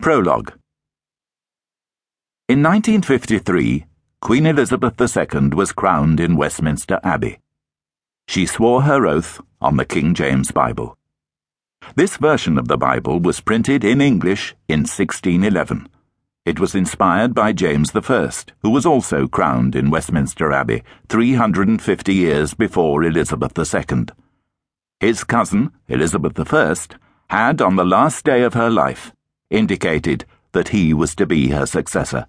Prologue In 1953, Queen Elizabeth II was crowned in Westminster Abbey. She swore her oath on the King James Bible. This version of the Bible was printed in English in 1611. It was inspired by James I, who was also crowned in Westminster Abbey 350 years before Elizabeth II. His cousin, Elizabeth I, had, on the last day of her life, indicated that he was to be her successor.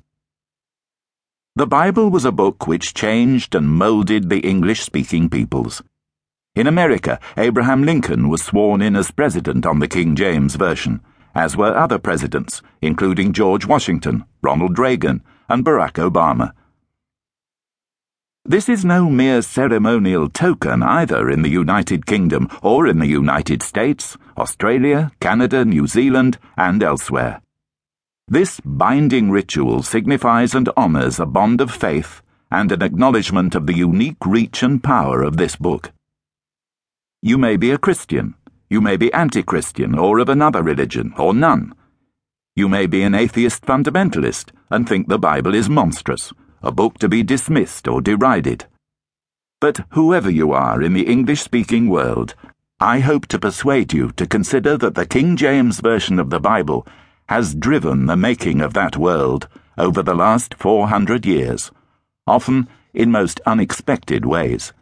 The Bible was a book which changed and moulded the English speaking peoples. In America, Abraham Lincoln was sworn in as president on the King James Version, as were other presidents, including George Washington, Ronald Reagan, and Barack Obama. This is no mere ceremonial token either in the United Kingdom or in the United States, Australia, Canada, New Zealand, and elsewhere. This binding ritual signifies and honours a bond of faith and an acknowledgement of the unique reach and power of this book. You may be a Christian, you may be anti Christian or of another religion, or none. You may be an atheist fundamentalist and think the Bible is monstrous a book to be dismissed or derided. But whoever you are in the English speaking world, I hope to persuade you to consider that the King James Version of the Bible has driven the making of that world over the last 400 years, often in most unexpected ways.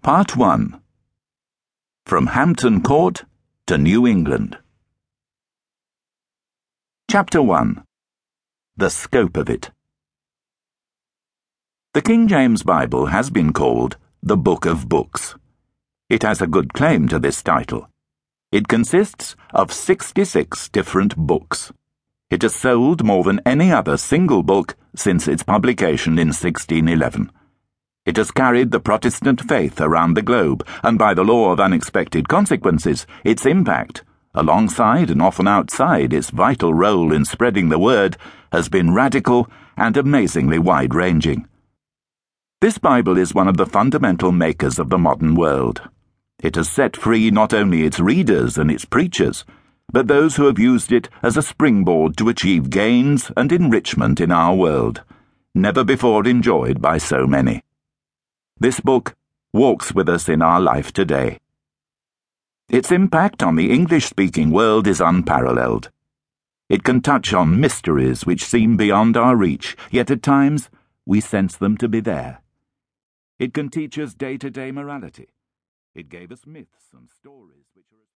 Part 1 From Hampton Court to New England. Chapter 1 The Scope of It. The King James Bible has been called the Book of Books. It has a good claim to this title. It consists of 66 different books. It has sold more than any other single book since its publication in 1611. It has carried the Protestant faith around the globe, and by the law of unexpected consequences, its impact alongside and often outside its vital role in spreading the word, has been radical and amazingly wide ranging. This Bible is one of the fundamental makers of the modern world. It has set free not only its readers and its preachers, but those who have used it as a springboard to achieve gains and enrichment in our world, never before enjoyed by so many. This book walks with us in our life today. Its impact on the English speaking world is unparalleled. It can touch on mysteries which seem beyond our reach, yet at times we sense them to be there. It can teach us day to day morality. It gave us myths and stories which are.